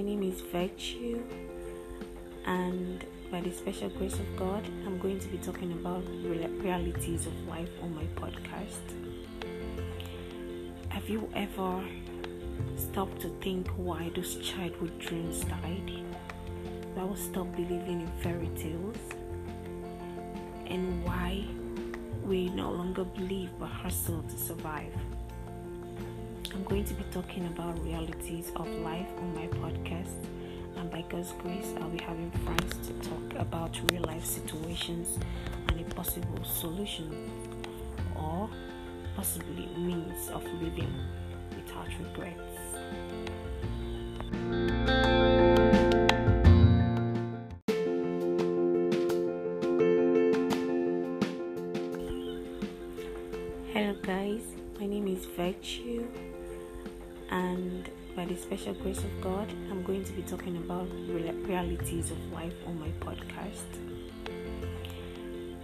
My name is Virtue, and by the special grace of God, I'm going to be talking about realities of life on my podcast. Have you ever stopped to think why those childhood dreams died? Why we stopped believing in fairy tales? And why we no longer believe but hustle to survive? Going to be talking about realities of life on my podcast, and by God's grace, I'll be having friends to talk about real life situations and a possible solution, or possibly means of living without regrets. Hello, guys. My name is by the special grace of God, I'm going to be talking about realities of life on my podcast.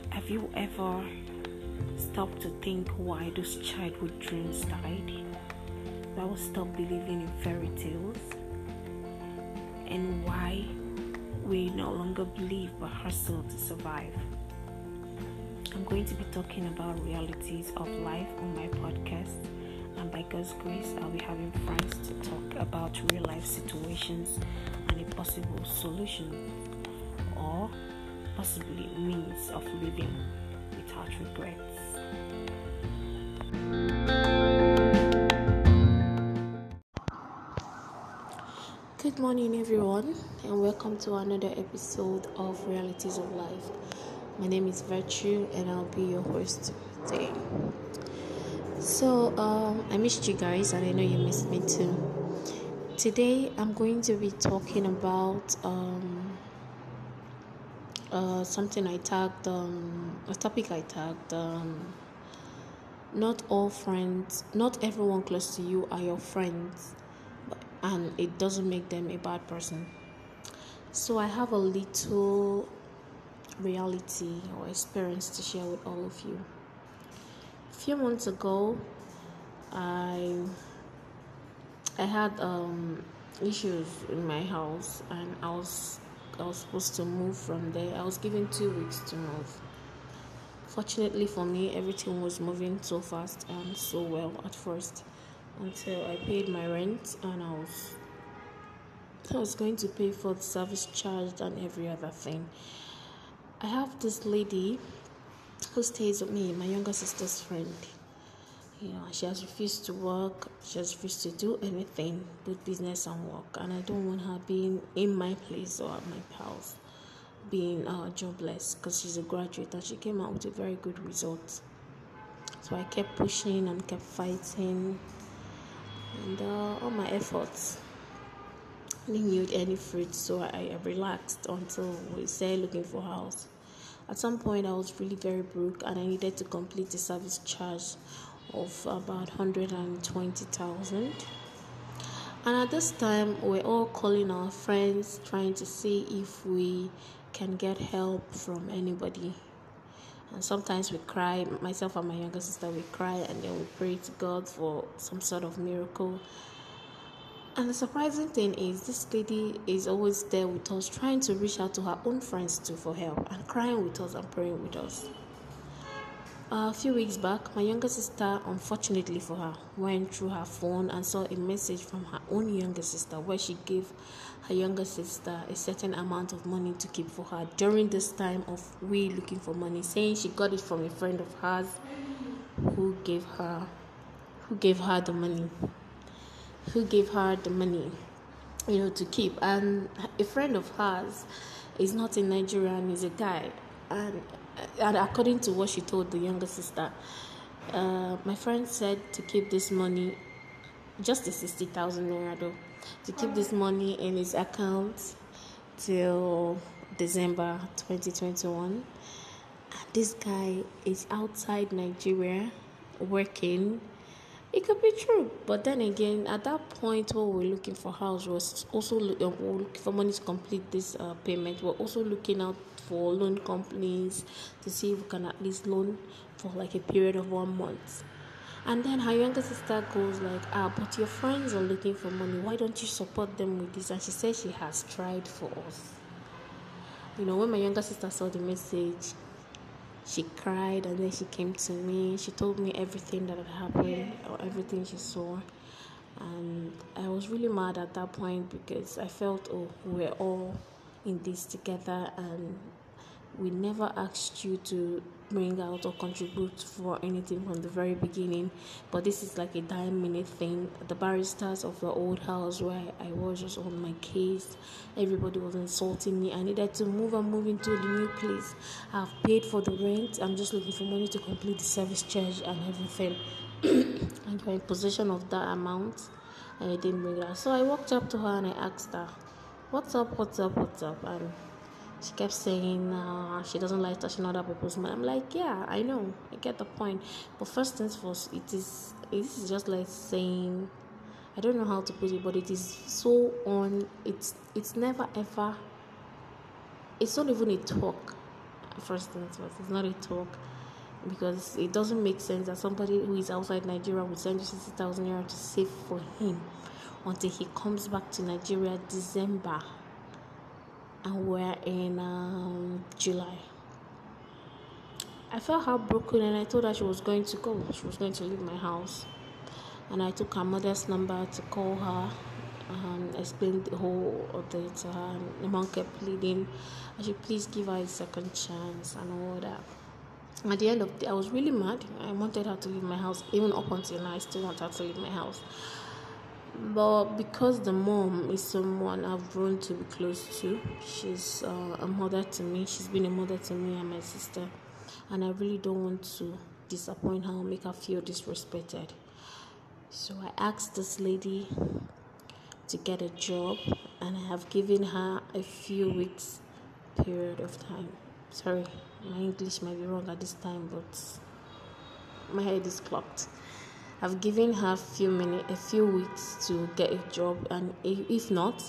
Have you ever stopped to think why those childhood dreams died? Why we stopped believing in fairy tales? And why we no longer believe but hustle to survive? I'm going to be talking about realities of life on my podcast and by God's grace, I'll be having friends to talk about real life situations and a possible solution, or possibly means of living without regrets. Good morning, everyone, and welcome to another episode of Realities of Life. My name is Virtue, and I'll be your host today. So, um, I missed you guys, and I know you missed me too. Today, I'm going to be talking about um, uh, something I tagged, um, a topic I tagged. Um, not all friends, not everyone close to you are your friends, and it doesn't make them a bad person. So, I have a little reality or experience to share with all of you few months ago, I I had um, issues in my house, and I was I was supposed to move from there. I was given two weeks to move. Fortunately for me, everything was moving so fast and so well at first, until I paid my rent and I was I was going to pay for the service charge and every other thing. I have this lady who stays with me, my younger sister's friend. You know, she has refused to work, she has refused to do anything but business and work, and I don't want her being in my place or at my house being uh, jobless because she's a graduate and she came out with a very good result. So I kept pushing and kept fighting, and uh, all my efforts didn't yield any fruit. So I, I relaxed until we started looking for house. At some point, I was really very broke and I needed to complete the service charge of about 120,000. And at this time, we're all calling our friends, trying to see if we can get help from anybody. And sometimes we cry, myself and my younger sister, we cry and then we pray to God for some sort of miracle. And the surprising thing is, this lady is always there with us, trying to reach out to her own friends too for help, and crying with us and praying with us. A few weeks back, my younger sister, unfortunately for her, went through her phone and saw a message from her own younger sister where she gave her younger sister a certain amount of money to keep for her during this time of we looking for money, saying she got it from a friend of hers who gave her who gave her the money who gave her the money, you know, to keep. And a friend of hers is not in Nigeria and is a guy. And, and according to what she told the younger sister, uh, my friend said to keep this money, just a 60,000 naira though, to keep this money in his account till December 2021. And this guy is outside Nigeria working it could be true, but then again, at that point, what we are looking for house was also uh, we looking for money to complete this uh, payment. We're also looking out for loan companies to see if we can at least loan for like a period of one month. And then her younger sister goes like, ah, but your friends are looking for money. Why don't you support them with this? And she says she has tried for us. You know, when my younger sister saw the message, she cried and then she came to me. She told me everything that had happened or everything she saw. And I was really mad at that point because I felt, oh, we're all in this together and we never asked you to bring out or contribute for anything from the very beginning but this is like a dime minute thing. The barristers of the old house where i was just on my case. Everybody was insulting me. I needed to move and move into the new place. I've paid for the rent. I'm just looking for money to complete the service charge and everything. And you're in possession of that amount. And i didn't bring out. So i walked up to her and i asked her what's up? What's up? What's up? And she kept saying uh, she doesn't like touching other people's money. I'm like, yeah, I know, I get the point. But first things first, it is this is just like saying, I don't know how to put it, but it is so on. It's it's never ever. It's not even a talk. First things first, it's not a talk because it doesn't make sense that somebody who is outside Nigeria would send you sixty thousand euro to save for him until he comes back to Nigeria December and we're in um, July. I felt heartbroken and I told her she was going to go. She was going to leave my house. And I took her mother's number to call her and explained the whole thing to her. The mom kept pleading, I should please give her a second chance and all that. At the end of the day, I was really mad. I wanted her to leave my house. Even up until now, I still want her to leave my house but because the mom is someone I've grown to be close to, she's uh, a mother to me. She's been a mother to me and my sister, and I really don't want to disappoint her or make her feel disrespected. So I asked this lady to get a job, and I have given her a few weeks period of time. Sorry, my English might be wrong at this time, but my head is clocked. I've given her a few minutes, a few weeks to get a job, and if not,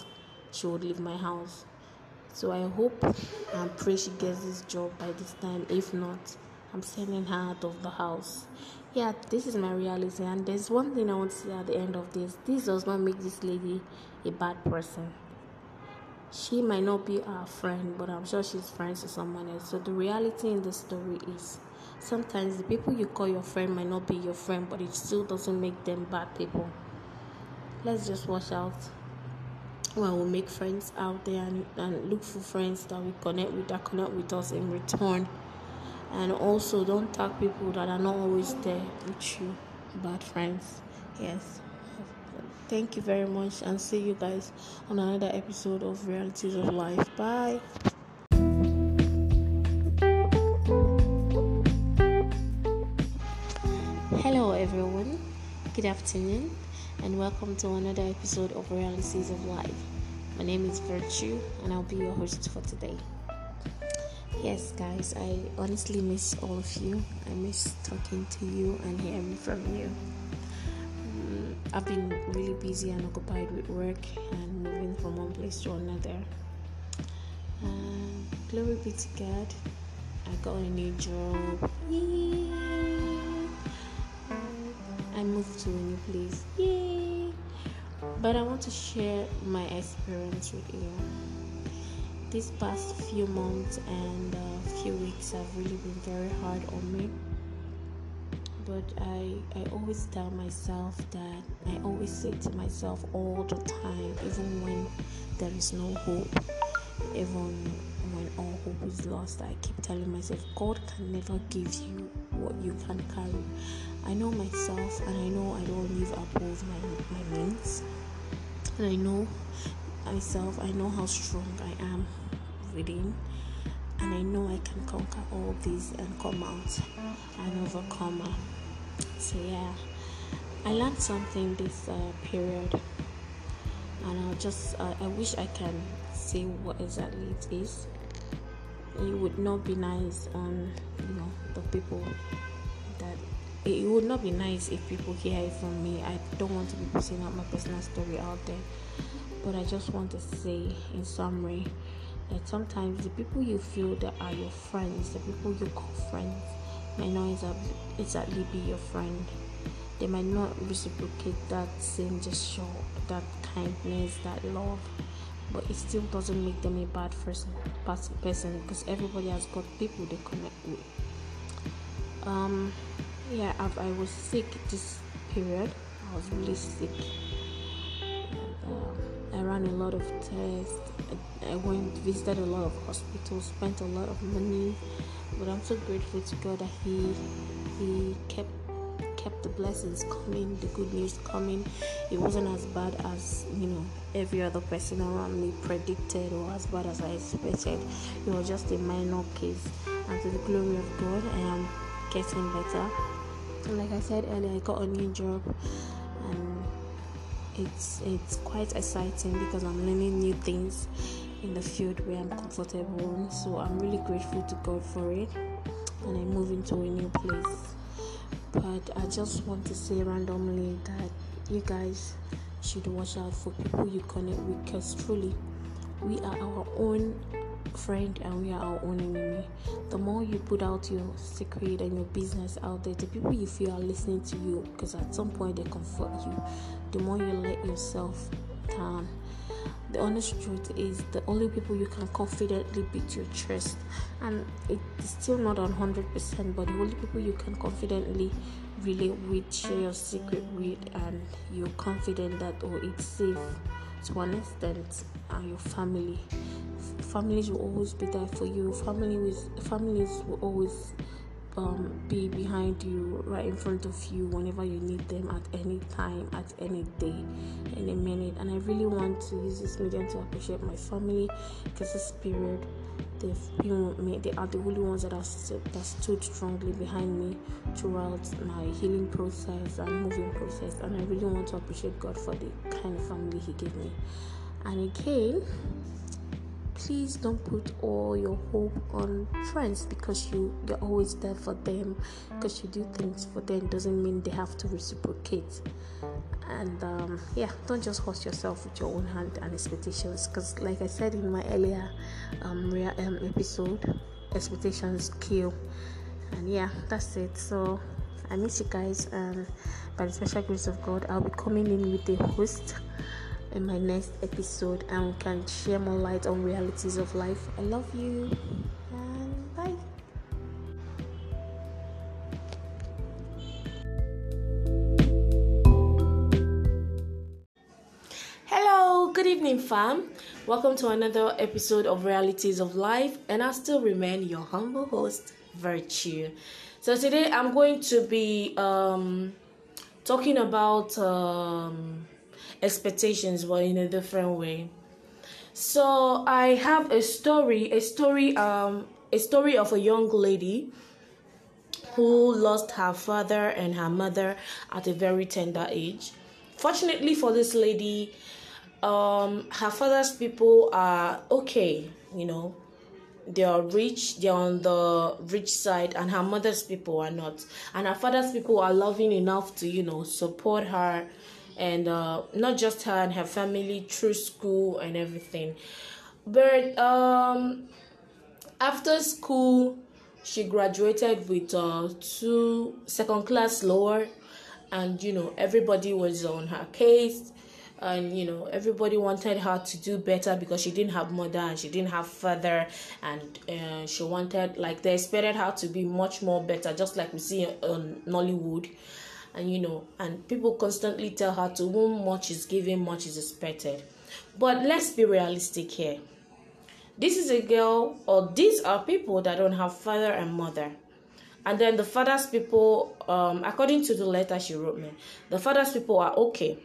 she would leave my house. So I hope and pray she gets this job by this time. If not, I'm sending her out of the house. Yeah, this is my reality, and there's one thing I want to say at the end of this. This does not make this lady a bad person. She might not be our friend, but I'm sure she's friends with someone else. So the reality in the story is sometimes the people you call your friend might not be your friend, but it still doesn't make them bad people. Let's just watch out when we make friends out there and, and look for friends that we connect with that connect with us in return. And also don't tag people that are not always there with you. Bad friends. Yes. Thank you very much and see you guys on another episode of Realities of Life. Bye. Everyone. Good afternoon, and welcome to another episode of Realities of Life. My name is Virtue, and I'll be your host for today. Yes, guys, I honestly miss all of you. I miss talking to you and hearing from you. Um, I've been really busy and occupied with work and moving from one place to another. Uh, glory be to God, I got a new job. Yay! I moved to a new place. Yay! But I want to share my experience with you. These past few months and uh, few weeks have really been very hard on me. But I, I always tell myself that I always say to myself all the time, even when there is no hope, even when all hope is lost, I keep telling myself, God can never give you what you can carry. I know myself and I know I don't live above my, my means. And I know myself, I know how strong I am within. And I know I can conquer all these and come out an overcomer. So, yeah, I learned something this uh, period. And I'll just, uh, I wish I can say what exactly it is it would not be nice on you know the people that it would not be nice if people hear it from me. I don't want to be putting out my personal story out there, but I just want to say in summary that sometimes the people you feel that are your friends, the people you call friends, might not exactly be your friend. they might not reciprocate that same gesture, that kindness, that love, but it still doesn't make them a bad person person because everybody has got people they connect with. Um, yeah, I've, I was sick this period. I was really sick. And, uh, I ran a lot of tests. I, I went visited a lot of hospitals, spent a lot of money, but I'm so grateful to God that He He kept kept the blessings coming, the good news coming. It wasn't as bad as you know every other person around me predicted, or as bad as I expected. It was just a minor case, and to the glory of God, I am getting better. And like I said earlier, I got a new job, and it's it's quite exciting because I'm learning new things in the field where I'm comfortable. So I'm really grateful to God for it, and I move into a new place. But I just want to say randomly that you guys should watch out for people you connect with because truly we are our own friend and we are our own enemy. The more you put out your secret and your business out there, the people you feel are listening to you because at some point they comfort you, the more you let yourself down. The honest truth is the only people you can confidently beat your chest, and it's still not on 100%, but the only people you can confidently relate with, share your secret with, and you're confident that oh, it's safe to an extent, are your family families will always be there for you. Families families will always um, be behind you, right in front of you, whenever you need them at any time, at any day, any minute. And I really want to use this medium to appreciate my family because this period they've been with me. They are the only ones that have that stood strongly behind me throughout my healing process and moving process. And I really want to appreciate God for the kind of family He gave me. And again, please don't put all your hope on friends because you you're always there for them. Because you do things for them doesn't mean they have to reciprocate. And um, yeah don't just hurt yourself with your own hand and expectations. Because like i said in my earlier um, um, episode expectations kill. And yeah that's it. So i miss you guys and by the special grace of god i'll be coming in with a host in my next episode and can share more light on realities of life. I love you and bye. Hello, good evening, fam. Welcome to another episode of Realities of Life, and I still remain your humble host, Virtue. So today I'm going to be um, talking about um, expectations but in a different way. So i have a story a story um a story of a young lady who lost her father and her mother at a very tender age. Fortunately for this lady um her father's people are okay you know. They are rich they're on the rich side and her mother's people are not. And her father's people are loving enough to you know support her and uh, not just her and her family through school and everything. But um, after school, she graduated with uh, two second class lower, and you know everybody was on her case and you know everybody wanted her to do better because she didn't have mother and she didn't have father and uh, she wanted like they expected her to be much more better just like we see on nollywood and you know and people constantly tell her to whom much is given much is expected. But let's be realistic here. This is a girl or these are people that don't have father and mother. And then the father's people um according to the letter she wrote me the father's people are okay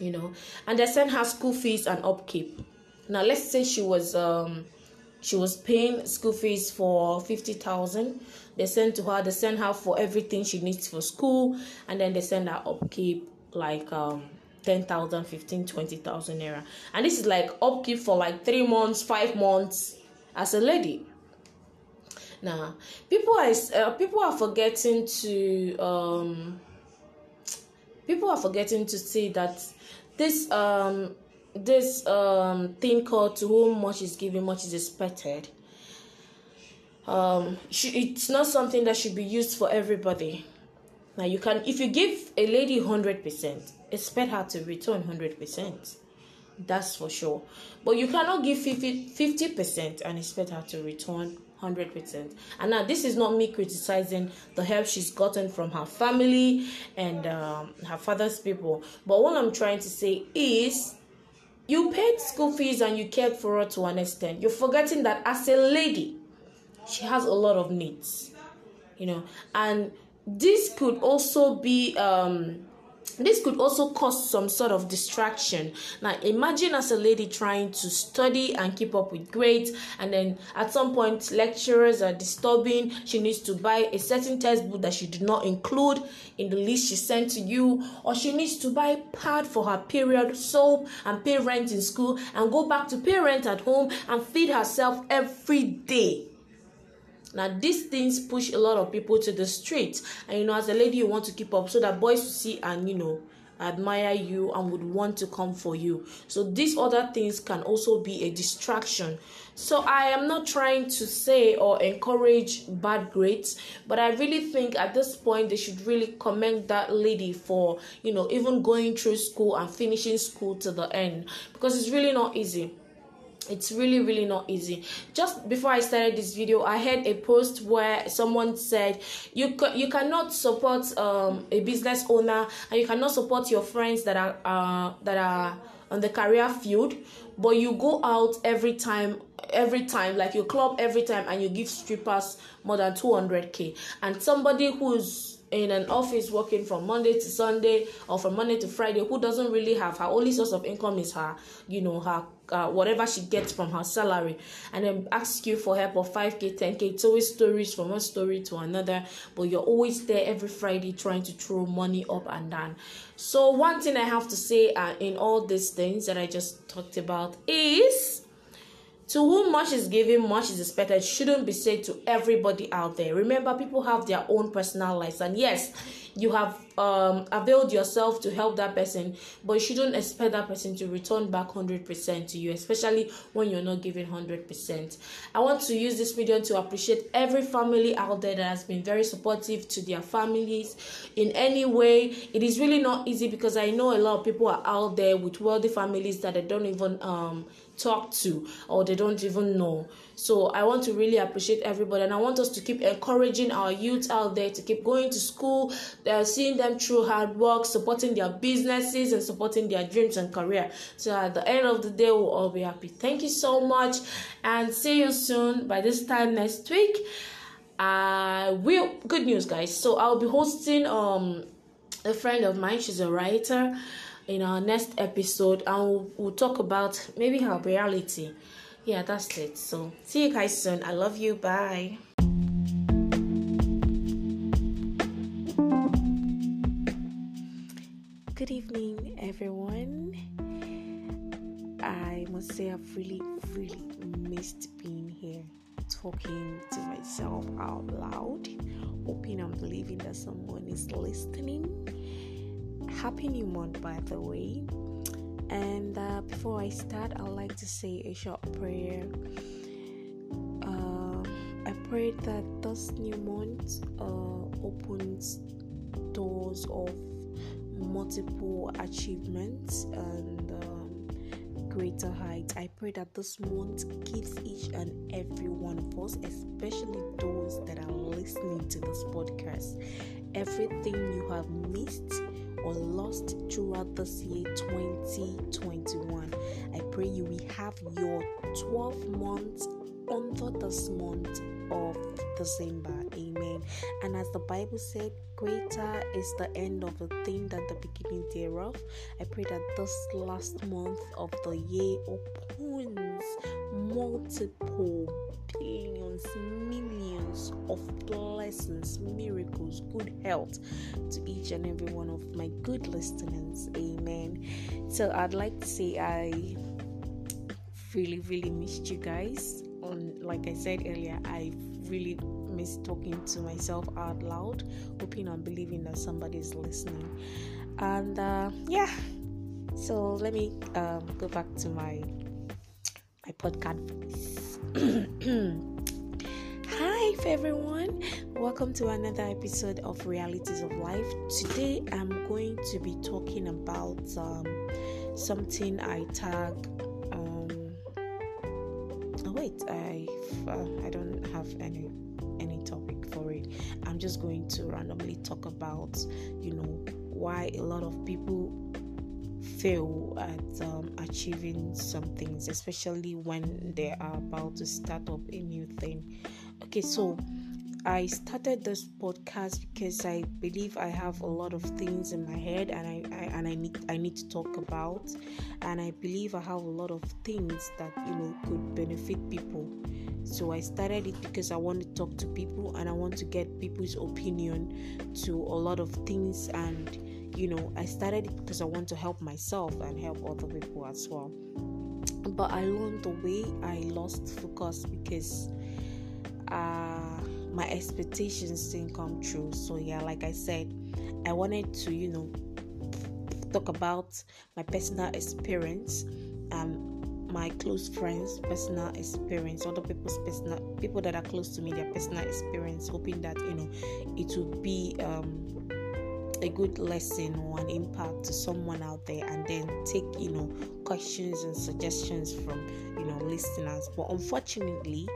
you know. And they send her school fees and upkeep. Now let's say she was um she was paying school fees for 50,000 they send to her they send her for everything she needs for school and then they send her upkeep like um 10,000 15 20,000 naira. And this is like upkeep for like 3 months 5 months as a lady. Now people are uh, people are forgetting to um people are forgetting to see that this um this um thing called to whom much is given much is expected um it's not something that should be used for everybody Now you can if you give a lady 100%, expect her to return 100%. That's for sure. But you cannot give 50, percent and expect her to return 100%. And now, this is not me criticizing the help she's gotten from her family and um, her father's people. But what I'm trying to say is you paid school fees and you cared for her to an extent. You're forgetting that as a lady, she has a lot of needs, you know, and this could also be um this could also cause some sort of distraction. Now, imagine as a lady trying to study and keep up with grades, and then at some point, lecturers are disturbing. She needs to buy a certain textbook that she did not include in the list she sent to you, or she needs to buy pad for her period, soap, and pay rent in school, and go back to pay rent at home and feed herself every day. Now, these things push a lot of people to the street, and you know, as a lady, you want to keep up so that boys see and you know admire you and would want to come for you. So, these other things can also be a distraction. So, I am not trying to say or encourage bad grades, but I really think at this point they should really commend that lady for you know even going through school and finishing school to the end because it's really not easy it's really really not easy. Just before i started this video i had a post where someone said you you cannot support um, a business owner and you cannot support your friends that are uh, that are on the career field but you go out every time every time like you club every time and you give strippers more than 200k and somebody who's in an office working from Monday to Sunday or from Monday to Friday who doesn't really have her only source of income is her, you know, her uh, whatever she gets from her salary, and then ask you for help of 5k, 10k. It's always stories from one story to another, but you're always there every Friday trying to throw money up and down. So, one thing I have to say uh, in all these things that I just talked about is to whom much is given, much is expected shouldn't be said to everybody out there. Remember, people have their own personal lives, and yes, you have um, availed yourself to help that person, but you shouldn't expect that person to return back 100% to you, especially when you're not giving 100%. I want to use this medium to appreciate every family out there that has been very supportive to their families in any way. It is really not easy because I know a lot of people are out there with wealthy families that they don't even um talk to or they don't even know. So I want to really appreciate everybody and I want us to keep encouraging our youth out there to keep going to school, uh, seeing them through hard work, supporting their businesses and supporting their dreams and career. So at the end of the day, we'll all be happy. Thank you so much and see you soon by this time next week. Uh, will good news, guys. So I'll be hosting um a friend of mine. She's a writer in our next episode and we'll, we'll talk about maybe her reality. Yeah that's it. So see you guys soon. I love you. Bye. Good evening everyone. I must say i've really really missed being here talking to myself out loud. Hoping and believing that someone is listening Happy New Month, by the way. And uh, before I start, I'd like to say a short prayer. Uh, I pray that this new month uh, opens doors of multiple achievements and um, greater heights. I pray that this month gives each and every one of us, especially those that are listening to this podcast, everything you have missed or lost throughout this year 2021. I pray you will have your 12 months under this month of December. Amen. And as the Bible said, greater is the end of a thing than the beginning thereof. I pray that this last month of the year opens multiple of blessings, miracles, good health to each and every one of my good listeners. Amen. So I'd like to say I really, really missed you guys. On like I said earlier, I really miss talking to myself out loud, hoping and believing that somebody is listening. And uh, yeah, so let me um, go back to my my podcast voice. Life, everyone. Welcome to another episode of Realities of Life. Today, I'm going to be talking about um, something I tag. Um, oh wait, I uh, I don't have any any topic for it. I'm just going to randomly talk about, you know, why a lot of people fail at um, achieving some things, especially when they are about to start up a new thing. Okay, so I started this podcast because I believe I have a lot of things in my head and I, I, and I need I need to talk about and I believe I have a lot of things that you know could benefit people. So I started it because I want to talk to people and I want to get people's opinion to a lot of things and you know, I started it because I want to help myself and help other people as well. But along the way, I lost focus because uh, my expectations didn't come true. So, yeah, like I said, I wanted to, you know, talk about my personal experience, um, my close friends' personal experience, other people's personal people that are close to me, their personal experience, hoping that you know it will be um, a good lesson or an impact to someone out there and then take you know questions and suggestions from you know listeners but unfortunately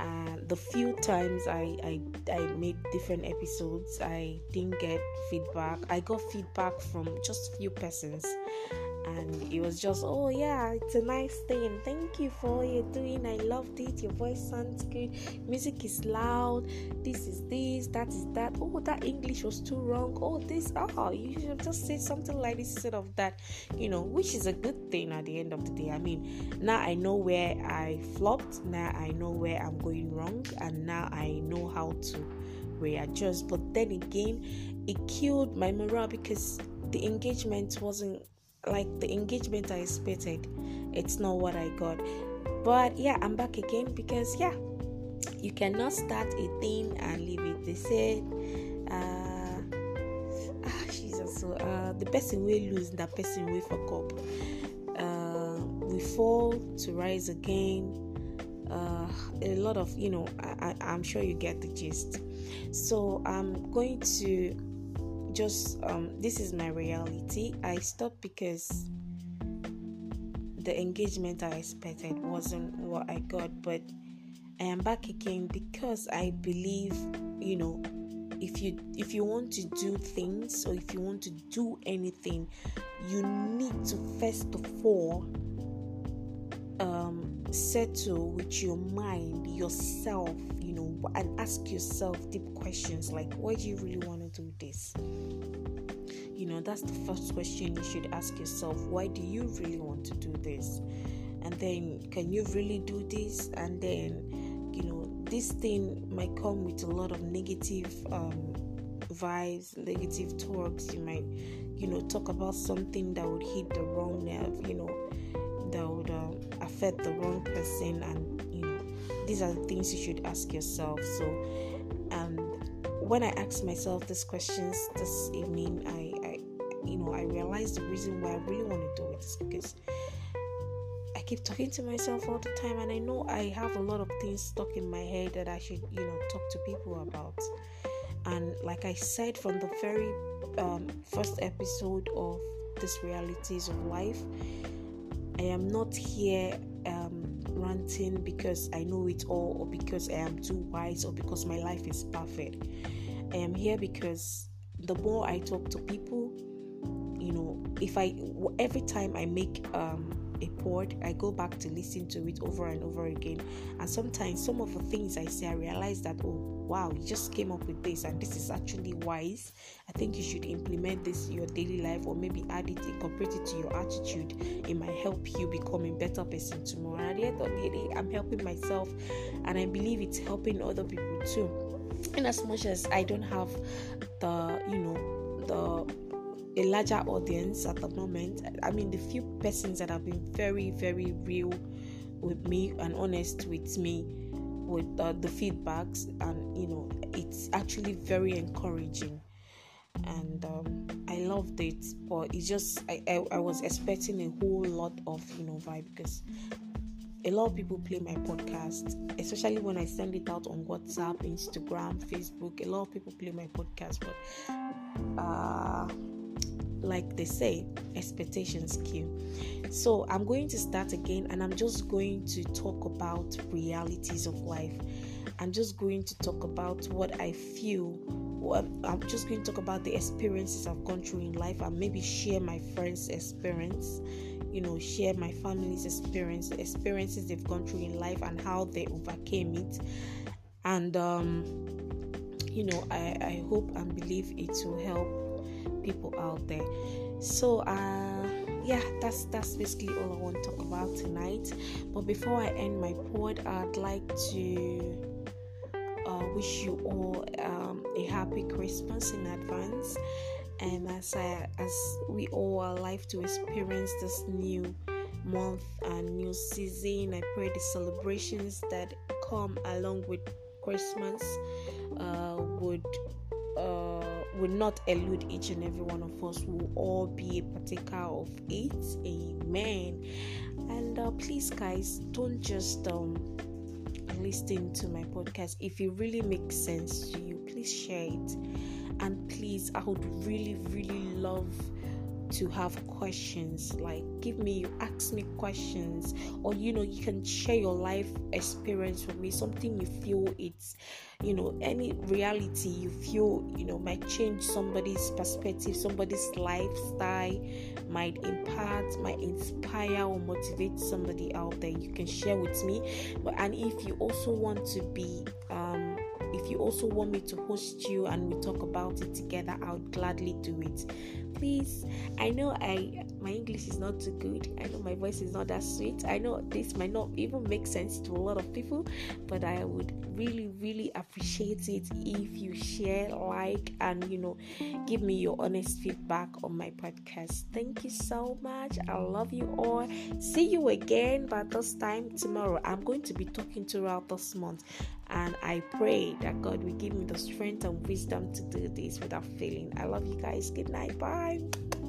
uh, the few times I, I I made different episodes I didn't get feedback. I got feedback from just few persons and it was just oh yeah it's a nice thing thank you for what you're doing. I loved it your voice sounds good. Music is loud. This is this that is that. Oh that english was too wrong. Oh this oh you should just say something like this instead of that you know which is a good thing at the end of the day. I mean now i know where i flopped now i know where i'm going wrong and now i know how to readjust. But then again it killed my morale because the engagement wasn't like the engagement I expected. It's not what I got. But yeah, I'm back again because yeah, you cannot start a thing and leave it. They said, uh, ah, Jesus, so uh, the person will lose, that person will fuck up. Uh, we fall to rise again. Uh, a lot of you know, I, I'm sure you get the gist. So I'm going to just um, this is my reality. I stopped because the engagement I expected wasn't what I got, but I am back again because I believe, you know, if you if you want to do things or if you want to do anything, you need to first of all um, settle with your mind, yourself, you know, and ask yourself deep questions like, why do you really want to do this? You know, that's the first question you should ask yourself. Why do you really want to do this? And then, can you really do this? And then, you know, this thing might come with a lot of negative um, vibes, negative talks. You might, you know, talk about something that would hit the wrong nerve, you know, that would um, affect the wrong person and these are the things you should ask yourself so and when i asked myself these questions this evening i, I you know i realized the reason why i really want to do it is because I keep talking to myself all the time, and I know I have a lot of things stuck in my head that I should, you know, talk to people about. And like I said from the very um, first episode of this realities of life, I am not here um, ranting because I know it all, or because I am too wise, or because my life is perfect. I am here because the more I talk to people, you know, if I every time I make um, a pod, I go back to listen to it over and over again. And sometimes some of the things I say, I realize that, oh, wow, you just came up with this, and this is actually wise. I think you should implement this in your daily life, or maybe add it, incorporate it to your attitude. It might help you become a better person tomorrow. And at the I'm helping myself, and I believe it's helping other people too. In as much as I don't have the, you know, the a larger audience at the moment. I mean, the few persons that have been very, very real with me and honest with me with uh, the feedbacks, and you know, it's actually very encouraging. And um, I loved it, but it's just I, I, I was expecting a whole lot of you know vibe because a lot of people play my podcast, especially when I send it out on WhatsApp, Instagram, Facebook. A lot of people play my podcast, but uh, like they say, expectations kill. So I'm going to start again, and I'm just going to talk about realities of life. I'm just going to talk about what I feel. I'm just going to talk about the experiences I've gone through in life and maybe share my friends' experience you know share my family's experience the experiences they've gone through in life and how they overcame it and um, you know I, I hope and believe it will help people out there. So uh yeah that's that's basically all i want to talk about tonight. But before i end my pod i'd like to uh, wish you all um, a happy christmas in advance. And as I, as we all are alive to experience this new month and new season i pray the celebrations that come along with christmas uh, would uh, would not elude each and every one of us. We will all be a partaker of it. Amen. And uh, please guys don't just um, listen to my podcast. If it really makes sense to you please share it. And please i would really really love to have questions like give me you ask me questions or you know you can share your life experience with me something you feel it's you know any reality you feel you know might change somebody's perspective somebody's lifestyle might impact might inspire or motivate somebody out there you can share with me but and if you also want to be um if you also want me to host you and we talk about it together, I would gladly do it. Please, I know I my English is not too good. I know my voice is not that sweet. I know this might not even make sense to a lot of people, but I would really, really appreciate it if you share, like, and you know, give me your honest feedback on my podcast. Thank you so much. I love you all. See you again, but this time tomorrow. I'm going to be talking throughout this month, and I pray that God will give me the strength and wisdom to do this without failing. I love you guys. Good night. Bye bye.